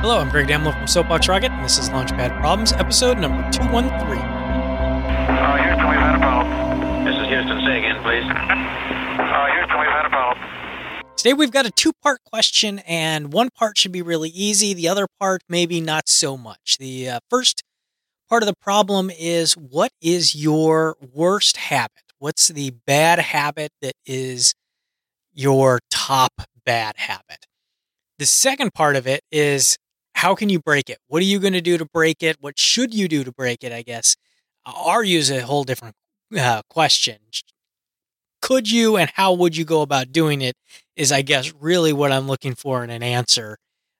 Hello, I'm Greg Damlow from Soapbox Rocket, and this is Launchpad Problems, episode number 213. Uh, Houston, we've had a problem. This is Houston. Say again, please. Uh, Houston, we've had a problem. Today we've got a two part question, and one part should be really easy, the other part maybe not so much. The uh, first part of the problem is what is your worst habit? What's the bad habit that is your top bad habit? The second part of it is how can you break it? What are you going to do to break it? What should you do to break it? I guess. Are you is a whole different uh, question. Could you and how would you go about doing it? Is I guess really what I'm looking for in an answer.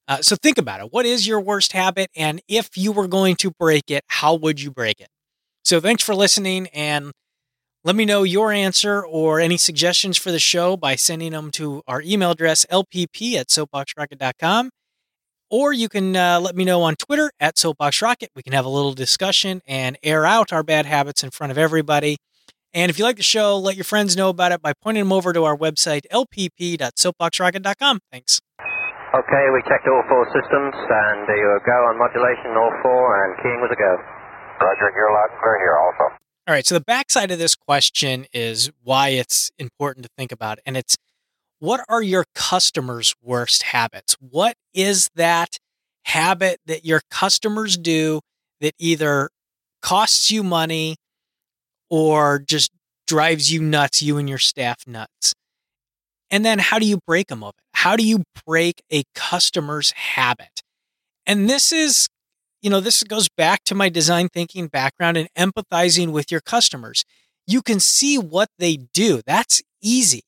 Uh, so think about it. What is your worst habit? And if you were going to break it, how would you break it? So thanks for listening and let me know your answer or any suggestions for the show by sending them to our email address, lpp at soapboxrocket.com. Or you can uh, let me know on Twitter at soapboxrocket. We can have a little discussion and air out our bad habits in front of everybody. And if you like the show, let your friends know about it by pointing them over to our website, lpp.soapboxrocket.com. Thanks. Okay, we checked all four systems, and uh, you go on modulation, all four, and keying was a go. Roger, you're loud and clear here also. All right. So the backside of this question is why it's important to think about. And it's what are your customers' worst habits? What is that habit that your customers do that either costs you money or just drives you nuts, you and your staff nuts? And then how do you break them of it? How do you break a customer's habit? And this is you know, this goes back to my design thinking background and empathizing with your customers. You can see what they do. That's easy.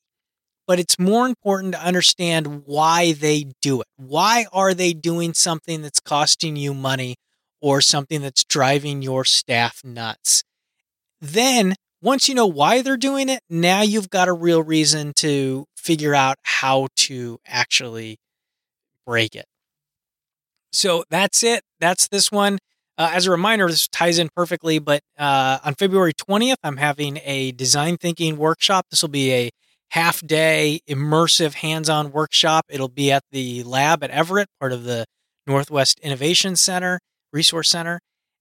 But it's more important to understand why they do it. Why are they doing something that's costing you money or something that's driving your staff nuts? Then, once you know why they're doing it, now you've got a real reason to figure out how to actually break it. So that's it. That's this one. Uh, as a reminder, this ties in perfectly, but uh, on February 20th, I'm having a design thinking workshop. This will be a half day immersive hands on workshop. It'll be at the lab at Everett, part of the Northwest Innovation Center, Resource Center.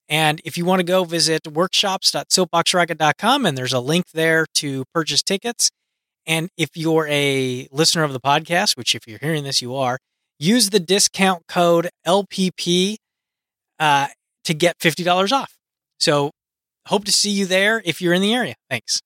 And if you want to go visit workshops.soapboxrocket.com, and there's a link there to purchase tickets. And if you're a listener of the podcast, which if you're hearing this, you are, use the discount code LPP uh, to get $50 off. So hope to see you there if you're in the area. Thanks.